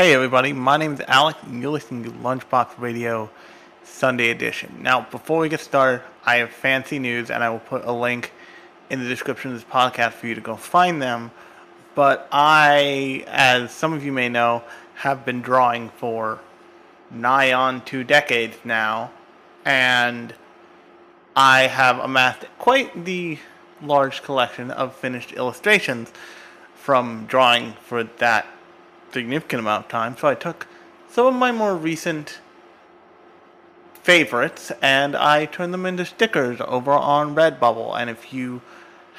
Hey everybody, my name is Alec and you're listening to Lunchbox Radio Sunday Edition. Now, before we get started, I have fancy news and I will put a link in the description of this podcast for you to go find them. But I, as some of you may know, have been drawing for nigh on two decades now, and I have amassed quite the large collection of finished illustrations from drawing for that significant amount of time. So I took some of my more recent favorites and I turned them into stickers over on Redbubble. And if you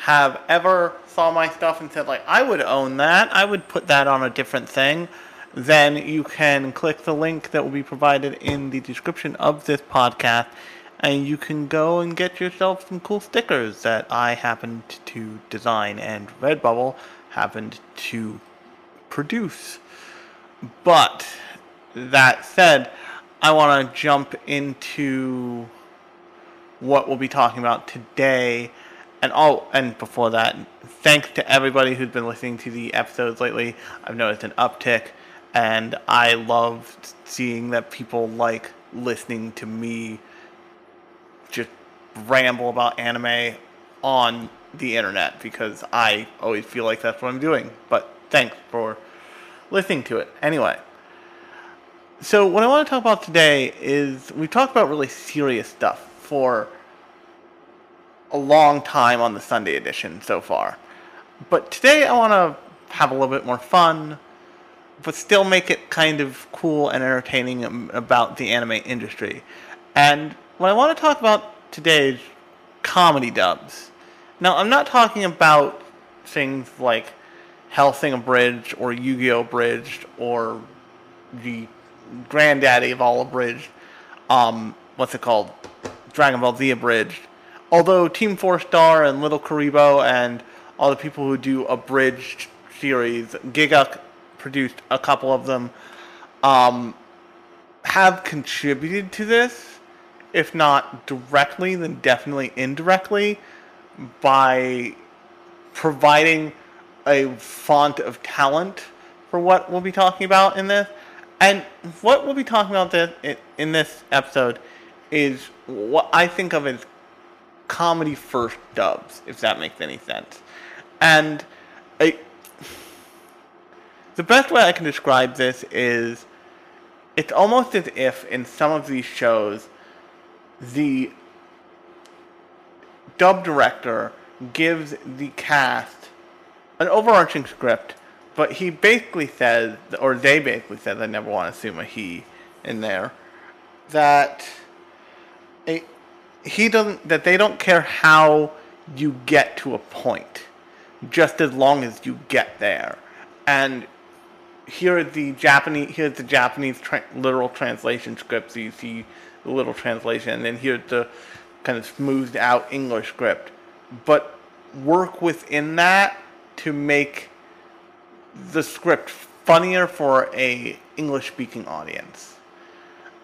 have ever saw my stuff and said like I would own that, I would put that on a different thing, then you can click the link that will be provided in the description of this podcast and you can go and get yourself some cool stickers that I happened to design and Redbubble happened to produce. But that said, I want to jump into what we'll be talking about today. And oh, and before that, thanks to everybody who's been listening to the episodes lately. I've noticed an uptick, and I love seeing that people like listening to me just ramble about anime on the internet because I always feel like that's what I'm doing. But thanks for listening to it. Anyway, so what I want to talk about today is we've talked about really serious stuff for a long time on the Sunday edition so far. But today I want to have a little bit more fun, but still make it kind of cool and entertaining about the anime industry. And what I want to talk about today is comedy dubs. Now, I'm not talking about things like Hellsing Abridged or Yu-Gi-Oh! Abridged or the granddaddy of all abridged, um, what's it called? Dragon Ball Z abridged. Although Team Four Star and Little Kuriboh and all the people who do abridged series, Giga produced a couple of them, um, have contributed to this, if not directly, then definitely indirectly, by providing a font of talent for what we'll be talking about in this. And what we'll be talking about this, in this episode is what I think of as comedy first dubs, if that makes any sense. And I, the best way I can describe this is it's almost as if in some of these shows, the dub director gives the cast an overarching script, but he basically says, or they basically says, I never want to assume a he in there, that he doesn't, that they don't care how you get to a point, just as long as you get there. And here the Japanese, here's the Japanese tra- literal translation script, so you see the literal translation, and then here's the kind of smoothed out English script. But work within that to make the script funnier for a English speaking audience.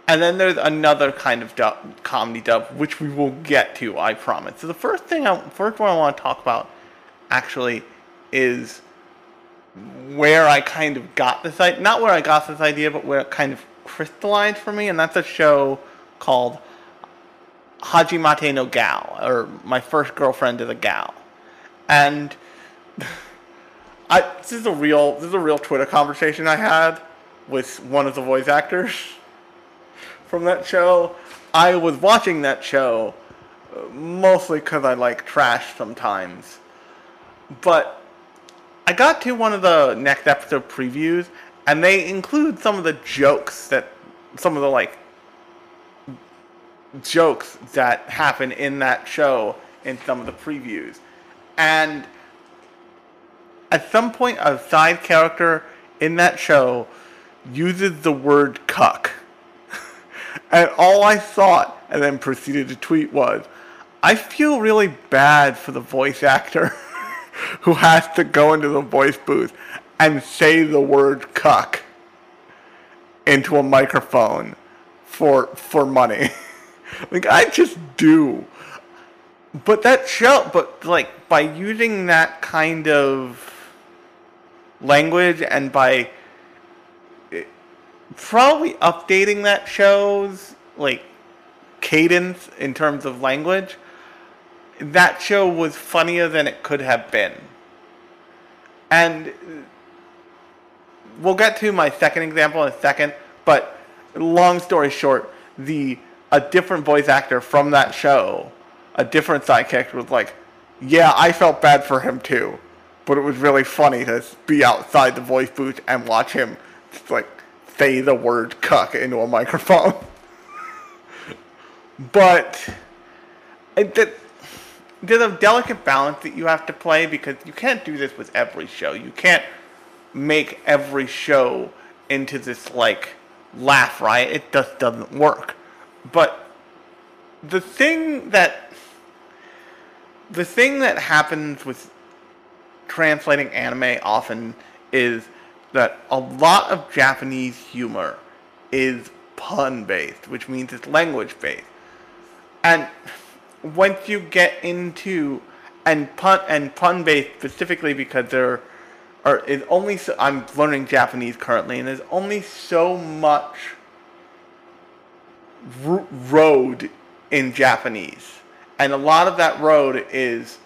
And then there's another kind of dub, comedy dub, which we will get to, I promise. So the first thing, I, first one I want to talk about, actually, is where I kind of got this idea. Not where I got this idea, but where it kind of crystallized for me, and that's a show called Hajimete no Gal, or My First Girlfriend is a Gal. And I this is a real this is a real Twitter conversation I had with one of the voice actors from that show. I was watching that show uh, mostly because I like trash sometimes, but I got to one of the next episode previews, and they include some of the jokes that some of the like jokes that happen in that show in some of the previews, and at some point a side character in that show uses the word cuck. and all I thought and then proceeded to tweet was, I feel really bad for the voice actor who has to go into the voice booth and say the word cuck into a microphone for for money. like I just do. But that show but like by using that kind of language and by eh, probably updating that show's like cadence in terms of language. That show was funnier than it could have been. And we'll get to my second example in a second, but long story short, the a different voice actor from that show, a different sidekick was like, "Yeah, I felt bad for him too." But it was really funny to be outside the voice booth and watch him just like say the word cuck into a microphone. but there's a delicate balance that you have to play because you can't do this with every show. You can't make every show into this like laugh riot. It just doesn't work. But the thing that the thing that happens with translating anime often is that a lot of Japanese humor is pun based, which means it's language based. And once you get into and pun and pun based specifically because there are is only so, I'm learning Japanese currently and there's only so much road in Japanese, and a lot of that road is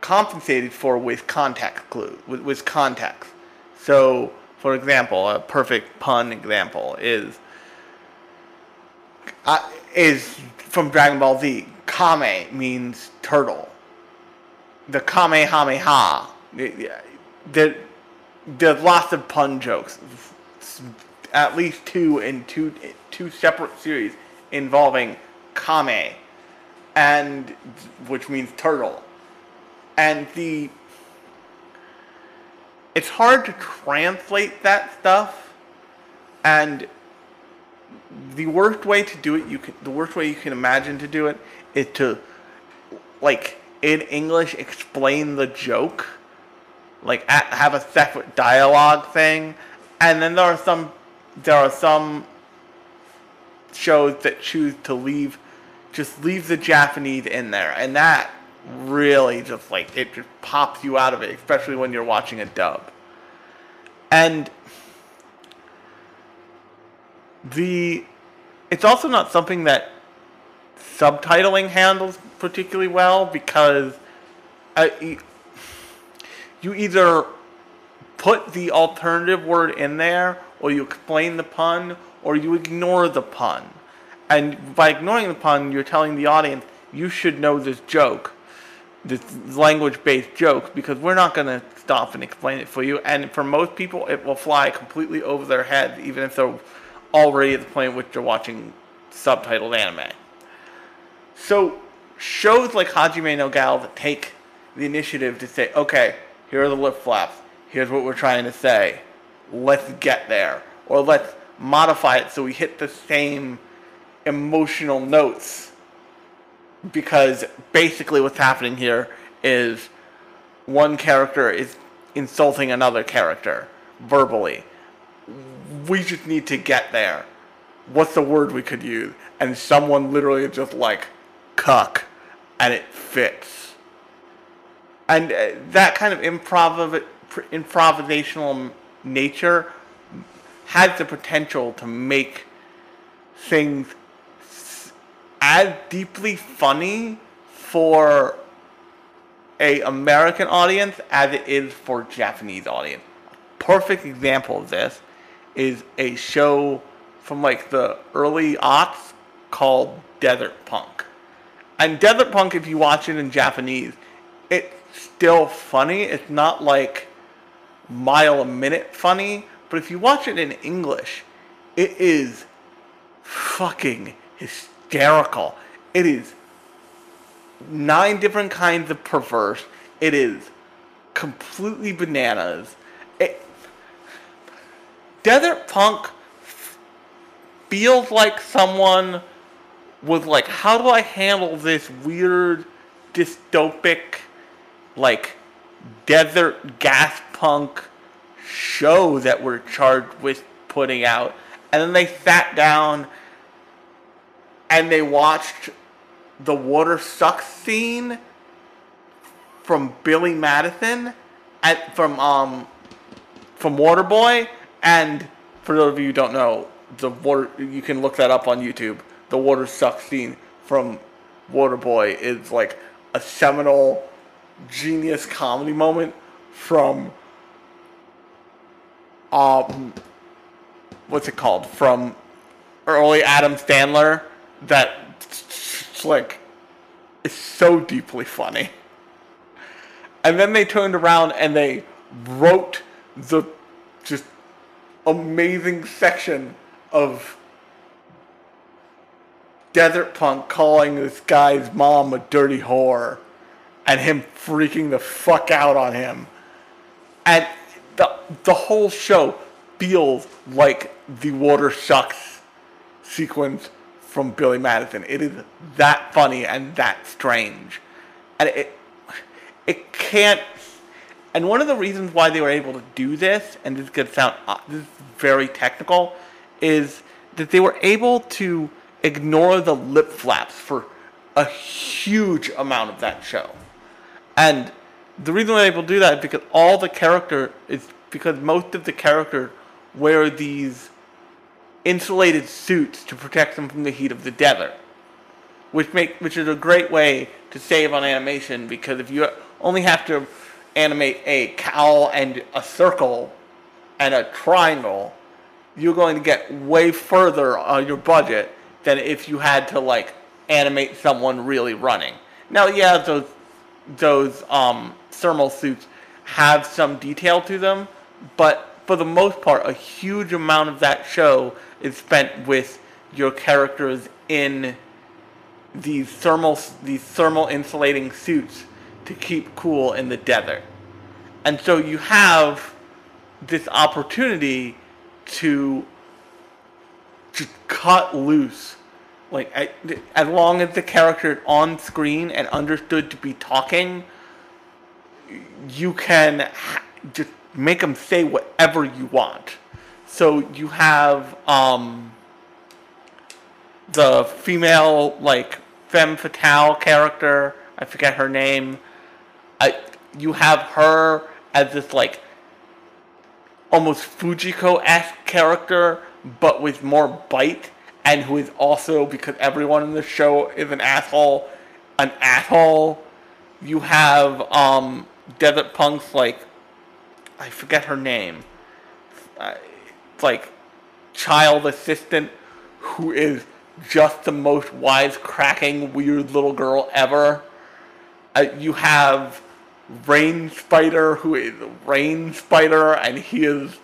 compensated for with context clue with, with context. So, for example, a perfect pun example is uh, is from Dragon Ball Z. Kame means turtle. The Kamehameha. There, there's lots of pun jokes. At least two in two two separate series involving Kame, and which means turtle. And the it's hard to translate that stuff. And the worst way to do it you can the worst way you can imagine to do it is to like in english explain the joke. Like have a separate dialogue thing. And then there are some there are some shows that choose to leave just leave the japanese in there. And that really just like it just pops you out of it, especially when you're watching a dub. And the it's also not something that subtitling handles particularly well because uh, you either put the alternative word in there or you explain the pun or you ignore the pun. And by ignoring the pun, you're telling the audience you should know this joke this language based joke because we're not going to stop and explain it for you. And for most people, it will fly completely over their heads, even if they're already at the point at which they're watching subtitled anime. So, shows like Hajime no Gal that take the initiative to say, okay, here are the lip flaps, here's what we're trying to say, let's get there. Or let's modify it so we hit the same emotional notes because basically what's happening here is one character is insulting another character verbally. We just need to get there. What's the word we could use? And someone literally just like cuck and it fits. And uh, that kind of improv improvisational nature has the potential to make things as deeply funny for a American audience as it is for Japanese audience. Perfect example of this is a show from like the early aughts called Desert Punk. And Desert Punk, if you watch it in Japanese, it's still funny. It's not like mile a minute funny, but if you watch it in English, it is fucking hysterical hysterical. It is nine different kinds of perverse. It is completely bananas. It, Desert Punk feels like someone was like, how do I handle this weird, dystopic, like, desert gas punk show that we're charged with putting out? And then they sat down and they watched the water suck scene from Billy Madison at from um from Waterboy and for those of you who don't know, the water you can look that up on YouTube. The water suck scene from Waterboy is like a seminal genius comedy moment from um what's it called? From early Adam Sandler that it's like is so deeply funny. And then they turned around and they wrote the just amazing section of Desert Punk calling this guy's mom a dirty whore and him freaking the fuck out on him. And the the whole show feels like the water sucks sequence from Billy Madison. It is that funny and that strange. And it it can't and one of the reasons why they were able to do this, and this is gonna sound uh, this is very technical, is that they were able to ignore the lip flaps for a huge amount of that show. And the reason they're able to do that is because all the character is because most of the character wear these insulated suits to protect them from the heat of the desert, which make which is a great way to save on animation because if you only have to animate a cowl and a circle and a triangle, you're going to get way further on your budget than if you had to like animate someone really running. Now, yeah, those those um, thermal suits have some detail to them, but for the most part, a huge amount of that show is spent with your characters in these thermal these thermal insulating suits to keep cool in the desert. And so you have this opportunity to just cut loose. Like, as long as the character is on screen and understood to be talking, you can just make them say whatever you want. So you have um, the female, like, femme fatale character, I forget her name. I, you have her as this, like, almost Fujiko esque character, but with more bite, and who is also, because everyone in the show is an asshole, an asshole. You have um, Desert Punk's, like, I forget her name. It's like child assistant who is just the most wisecracking weird little girl ever. Uh, you have Rain Spider, who is Rain Spider, and he is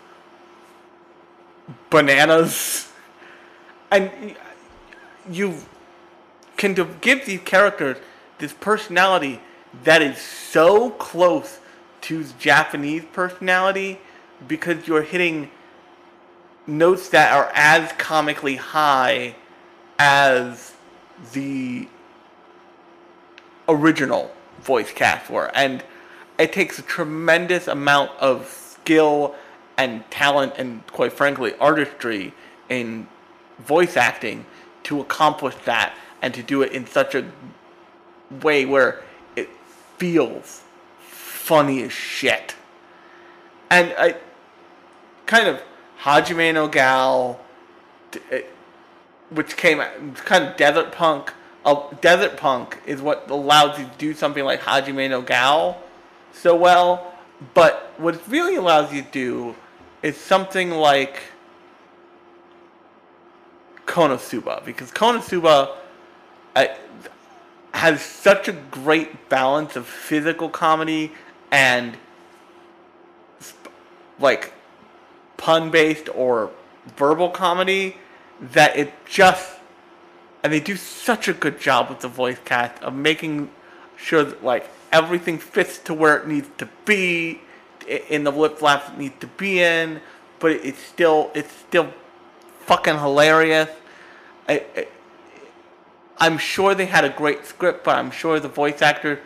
bananas. And you can give these characters this personality that is so close to Japanese personality because you're hitting notes that are as comically high as the original voice cast were. And it takes a tremendous amount of skill and talent and quite frankly artistry in voice acting to accomplish that and to do it in such a way where it feels funny as shit. And I kind of Hajime no Gal, which came kind of desert punk. Uh, desert punk is what allows you to do something like Hajime no Gal so well. But what it really allows you to do is something like Konosuba, because Konosuba uh, has such a great balance of physical comedy and like pun based or verbal comedy that it just and they do such a good job with the voice cast of making sure that like everything fits to where it needs to be in the lip flaps it needs to be in, but it's still it's still fucking hilarious. I, I, I'm sure they had a great script, but I'm sure the voice actors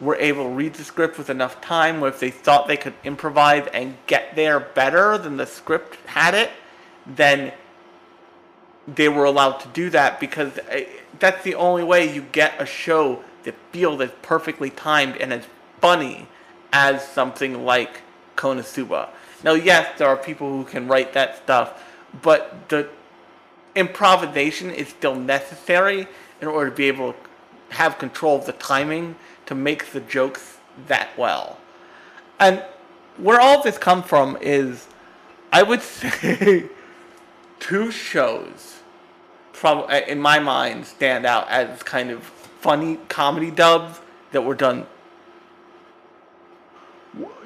were able to read the script with enough time where if they thought they could improvise and get there better than the script had it, then they were allowed to do that because uh, that's the only way you get a show that feels as perfectly timed and as funny as something like Konosuba. Now, yes, there are people who can write that stuff, but the improvisation is still necessary in order to be able to have control of the timing to make the jokes that well. And where all this comes from is, I would say, two shows, probably uh, in my mind, stand out as kind of funny comedy dubs that were done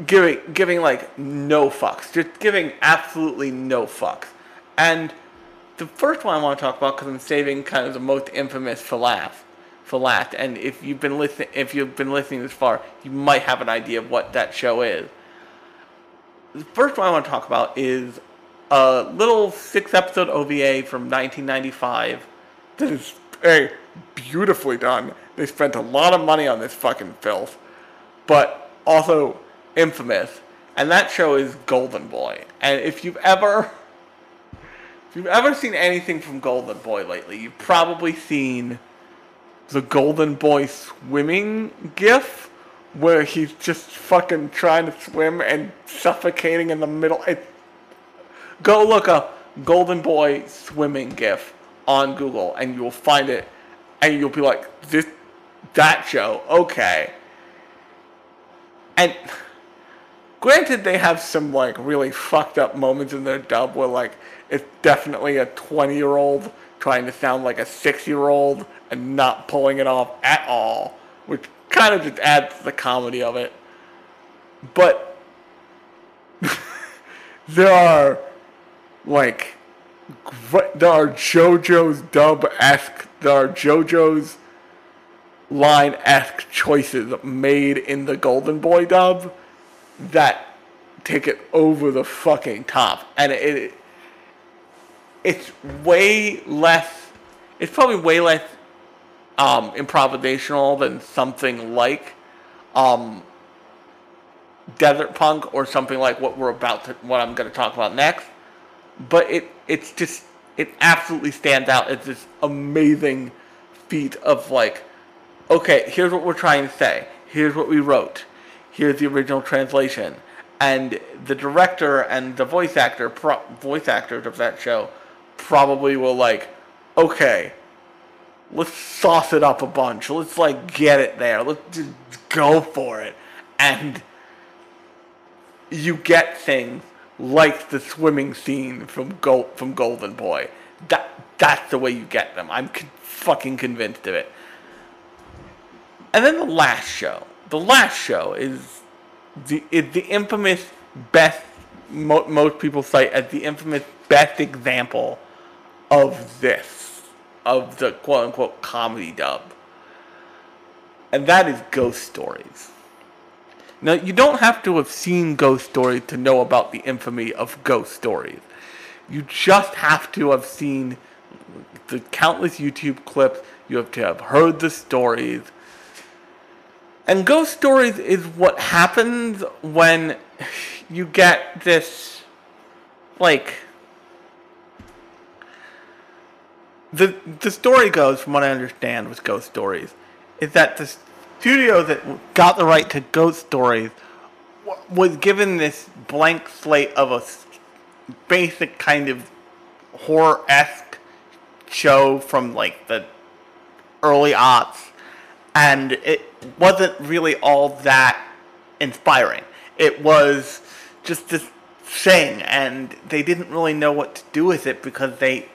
giving giving like no fucks, just giving absolutely no fucks. And the first one I want to talk about because I'm saving kind of the most infamous for last, for. And if you've been listening, if you've been listening this far, you might have an idea of what that show is. The first one I want to talk about is a little six episode OVA from 1995 that is hey, beautifully done. They spent a lot of money on this fucking filth, but also infamous. And that show is Golden Boy. And if you've ever if you've ever seen anything from Golden Boy lately, you've probably seen the Golden Boy swimming gif where he's just fucking trying to swim and suffocating in the middle. It, go look up Golden Boy swimming gif on Google and you'll find it and you'll be like, this, that show, okay. And granted, they have some like really fucked up moments in their dub where like it's definitely a 20 year old trying to sound like a 6 year old and not pulling it off at all, which kind of just adds to the comedy of it. But there are like there are JoJo's dub esque, there are JoJo's line esque choices made in the Golden Boy dub that take it over the fucking top, and it it's way less. It's probably way less um, improvisational than something like um, Desert Punk or something like what we're about to, what I'm going to talk about next. But it it's just it absolutely stands out as this amazing feat of like, okay, here's what we're trying to say. Here's what we wrote. Here's the original translation. And the director and the voice actor, pro- voice actors of that show probably will like, okay, let's sauce it up a bunch. Let's like get it there. Let's just go for it. And you get things like the swimming scene from Go- from Golden Boy. That that's the way you get them. I'm con- fucking convinced of it. And then the last show. The last show is the is the infamous best mo- most people cite as the infamous best example of this, of the quote unquote comedy dub. And that is Ghost Stories. Now, you don't have to have seen Ghost Stories to know about the infamy of Ghost Stories. You just have to have seen the countless YouTube clips, you have to have heard the stories. And Ghost Stories is what happens when you get this, like, the the story goes, from what I understand, with Ghost Stories, is that the studio that got the right to Ghost Stories was given this blank slate of a basic kind of horror esque show from like the early aughts, and it wasn't really all that inspiring. It was just this thing, and they didn't really know what to do with it because they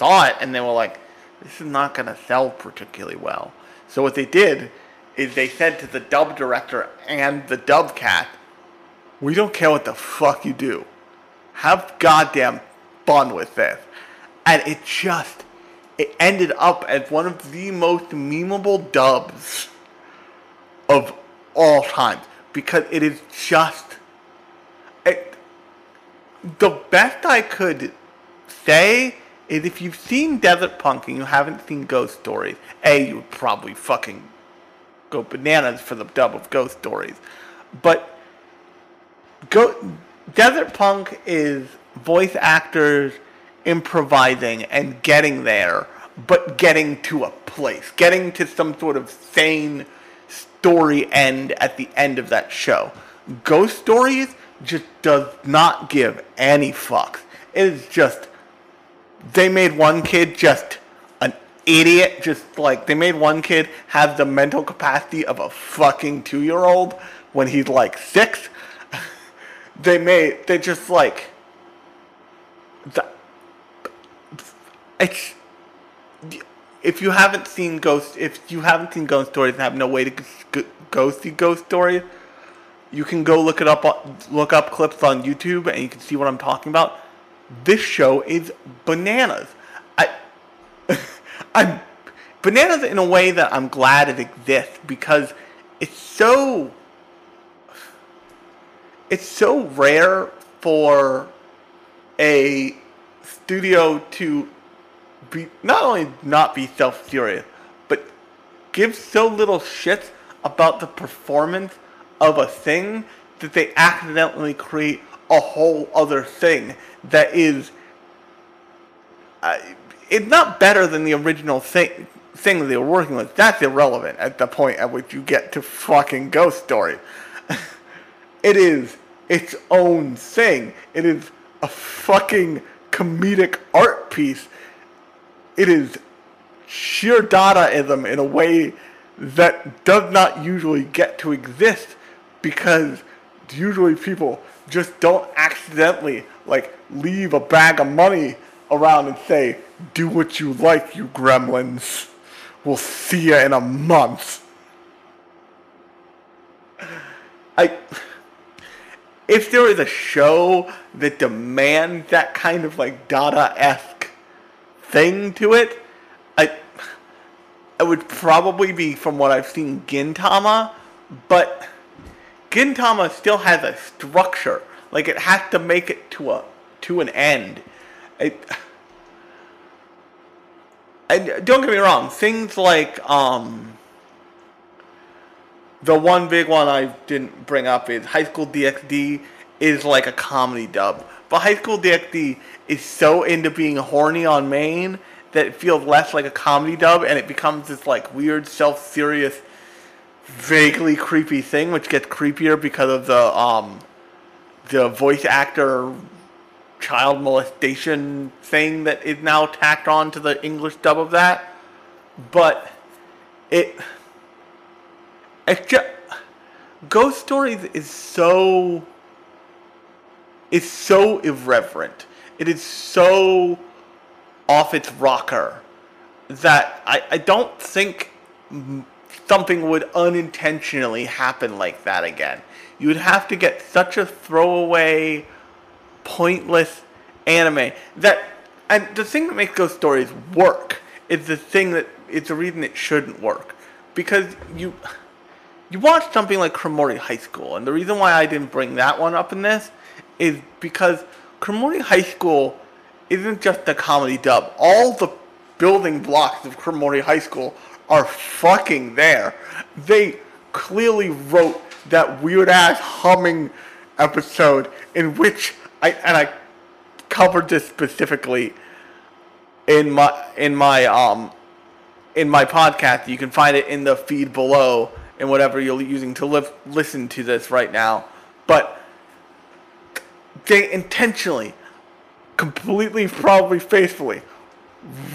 saw it and they were like, this is not going to sell particularly well. So what they did is they said to the dub director and the dub cat, we don't care what the fuck you do. Have goddamn fun with this. And it just, it ended up as one of the most memeable dubs of all time because it is just it, the best I could say is if you've seen Desert Punk and you haven't seen Ghost Stories, A, you would probably fucking go bananas for the dub of Ghost Stories. But Go- Desert Punk is voice actors improvising and getting there, but getting to a place, getting to some sort of sane story end at the end of that show. Ghost Stories just does not give any fucks. It is just they made one kid just an idiot, just like they made one kid have the mental capacity of a fucking two year old when he's like six. they made they just like the, it's if you haven't seen ghost if you haven't seen ghost stories and have no way to go see ghost stories you can go look it up look up clips on youtube and you can see what i'm talking about this show is bananas. I i'm bananas in a way that i'm glad it exists because it's so it's so rare for a studio to be not only not be self-serious, but give so little shit about the performance of a thing that they accidentally create a whole other thing that is uh, it's not better than the original thing thing they were working with. That's irrelevant at the point at which you get to fucking Ghost Story. it is its own thing. It is a fucking comedic art piece it is sheer Dadaism in a way that does not usually get to exist because usually people just don't accidentally like leave a bag of money around and say, do what you like, you gremlins. We'll see you in a month. I if there is a show that demands that kind of like Dada-esque thing to it, I it would probably be from what I've seen Gintama, but Gintama still has a structure. Like it has to make it to a to an end. And don't get me wrong, things like um the one big one I didn't bring up is High School DxD is like a comedy dub. But High School DxD is so into being horny on main that it feels less like a comedy dub and it becomes this like weird self-serious vaguely creepy thing which gets creepier because of the um the voice actor child molestation thing that is now tacked on to the English dub of that. But it it's just Ghost Stories is so is so irreverent. It is so off its rocker that I, I don't think something would unintentionally happen like that again. You would have to get such a throwaway, pointless anime that, and the thing that makes those stories work is the thing that it's the reason it shouldn't work because you you watch something like Cromartie High School, and the reason why I didn't bring that one up in this is because Cromartie High School isn't just a comedy dub. All the building blocks of Cromartie High School are fucking there. They clearly wrote that weird ass humming episode in which I and I covered this specifically in my in my um in my podcast. You can find it in the feed below and whatever you're using to live, listen to this right now. But they intentionally, completely, probably faithfully,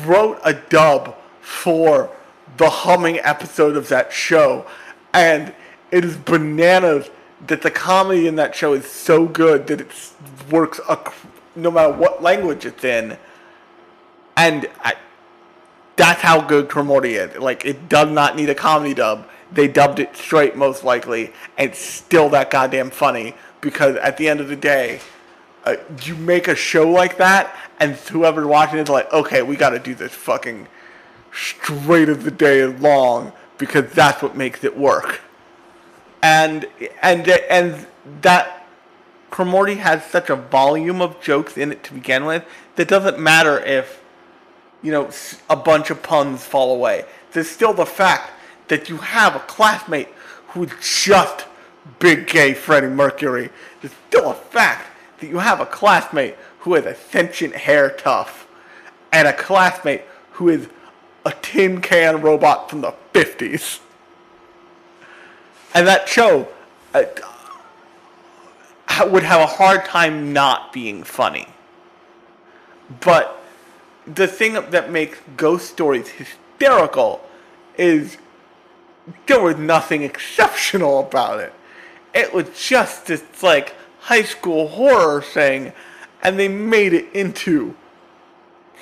wrote a dub for the humming episode of that show. And it is bananas that the comedy in that show is so good that it works no matter what language it's in. And I, that's how good Cromartie is. Like, it does not need a comedy dub. They dubbed it straight, most likely, and it's still that goddamn funny because at the end of the day, uh, you make a show like that, and whoever's watching it's like, okay, we got to do this fucking straight of the day long because that's what makes it work. And and and that Cromartie has such a volume of jokes in it to begin with that doesn't matter if you know a bunch of puns fall away. There's still the fact that you have a classmate who's just big gay Freddie Mercury. There's still a fact that you have a classmate who is a sentient hair tough and a classmate who is a tin can robot from the 50s. And that show uh, would have a hard time not being funny. But the thing that makes ghost stories hysterical is there was nothing exceptional about it. It was just this like high school horror thing, and they made it into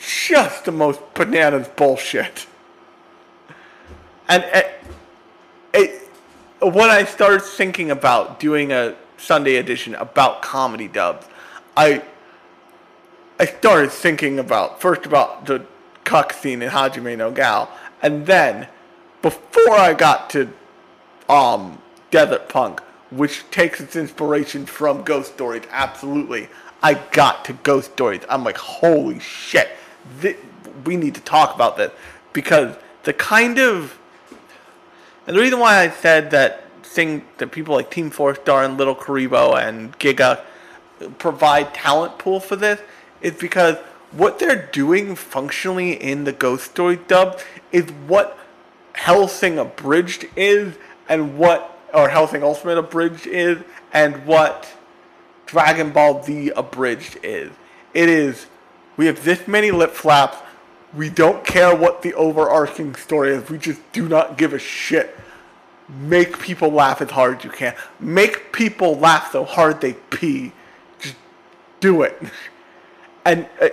just the most bananas bullshit. And it, it, when I started thinking about doing a Sunday edition about comedy dubs, I I started thinking about first about the cuck scene in Hajime no Gal, and then before I got to um, Desert Punk, which takes its inspiration from Ghost Stories, absolutely, I got to Ghost Stories. I'm like, holy shit, th- we need to talk about this because the kind of and the reason why I said that thing that people like Team Star and Little Kuriboh and Giga provide talent pool for this is because what they're doing functionally in the Ghost Story dub is what Hellsing Abridged is and what or Hellsing Ultimate Abridged is and what Dragon Ball Z Abridged is. It is we have this many lip flaps. We don't care what the overarching story is. We just do not give a shit. Make people laugh as hard as you can. Make people laugh so hard they pee. Just do it. And uh,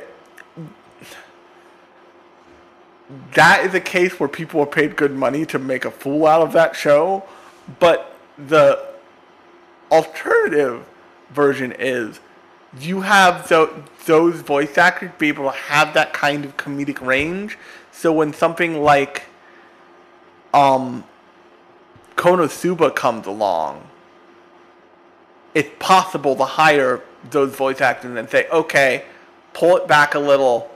that is a case where people are paid good money to make a fool out of that show. But the alternative version is you have those voice actors be able to have that kind of comedic range. So when something like um, Konosuba comes along, it's possible to hire those voice actors and say, okay, pull it back a little,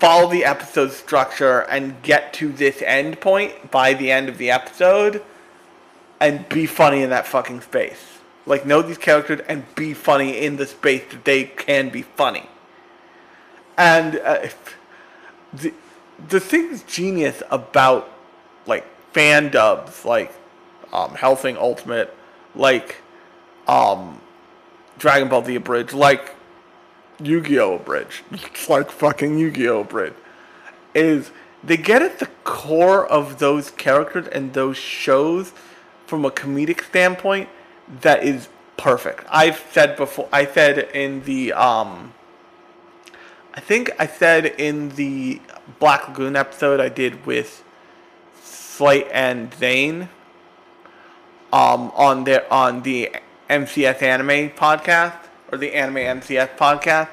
follow the episode structure, and get to this end point by the end of the episode, and be funny in that fucking space. Like, know these characters and be funny in the space that they can be funny. And uh, the, the thing that's genius about, like, fan dubs, like um, Hellsing Ultimate, like um, Dragon Ball Z Abridged, like Yu-Gi-Oh! Abridged, like fucking Yu-Gi-Oh! Abridged, is they get at the core of those characters and those shows from a comedic standpoint that is perfect. I've said before. I said in the um. I think I said in the Black Lagoon episode I did with Slate and Zane. Um, on their on the MCS Anime podcast or the Anime MCS podcast,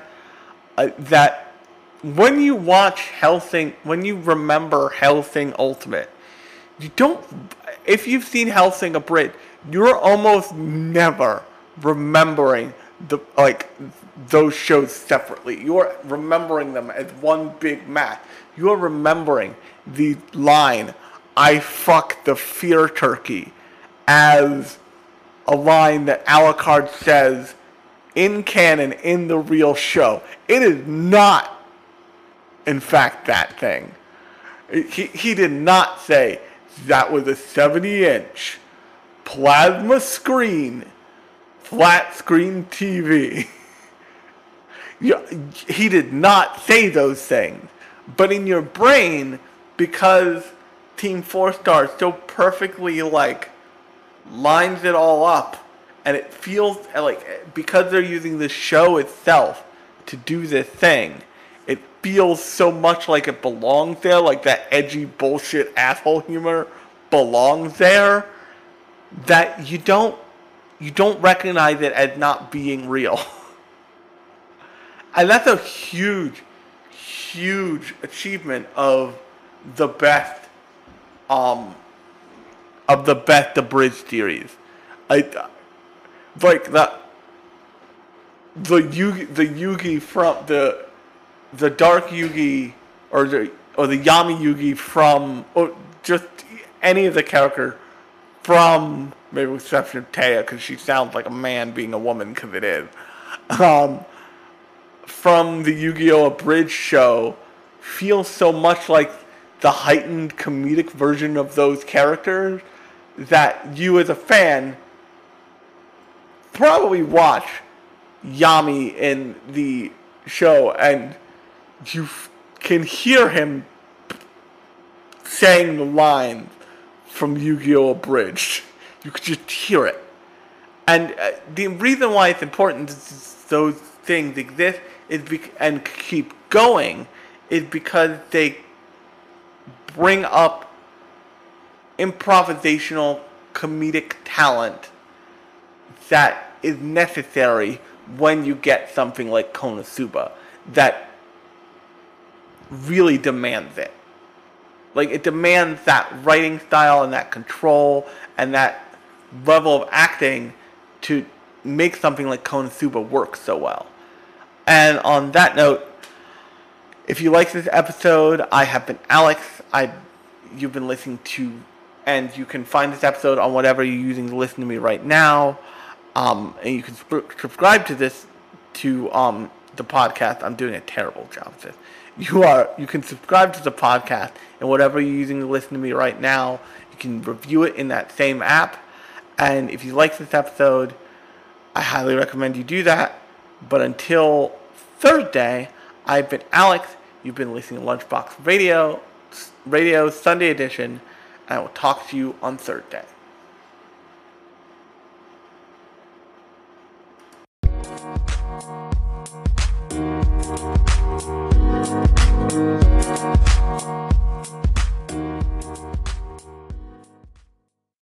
uh, that when you watch Hellsing, when you remember Hellsing Ultimate, you don't. If you've seen Hellsing Abridged, you're almost never remembering the like those shows separately. You're remembering them as one big match. You're remembering the line, I fuck the fear turkey, as a line that Alucard says in canon in the real show. It is not, in fact, that thing. He, he did not say that was a 70 inch plasma screen, flat screen TV. he did not say those things. But in your brain, because Team Four Star so perfectly like lines it all up, and it feels like because they're using the show itself to do this thing, it feels so much like it belongs there, like that edgy bullshit asshole humor belongs there that you don't you don't recognize it as not being real. and that's a huge, huge achievement of the best um of the best abridged series. I like that the Yugi the Yugi from the the Dark Yugi or the or the Yami Yugi from or just any of the character from maybe with exception of Téa because she sounds like a man being a woman because it is. Um, from the Yu-Gi-Oh! Abridged show feels so much like the heightened comedic version of those characters that you as a fan probably watch Yami in the show, and you f- can hear him saying the lines from Yu-Gi-Oh! Abridged. You could just hear it. And uh, the reason why it's important that those things exist is bec- and keep going is because they bring up improvisational comedic talent that is necessary when you get something like Konosuba that really demands it. Like it demands that writing style and that control and that level of acting to make something like Konosuba work so well. And on that note, if you like this episode, I have been Alex. I you've been listening to and you can find this episode on whatever you're using to listen to me right now. Um, and you can sp- subscribe to this to um, the podcast. I'm doing a terrible job of this. You are you can subscribe to the podcast and whatever you're using to listen to me right now. You can review it in that same app. And if you like this episode, I highly recommend you do that. But until Thursday, I've been Alex. You've been listening to Lunchbox Radio, Radio Sunday Edition. And I will talk to you on Thursday.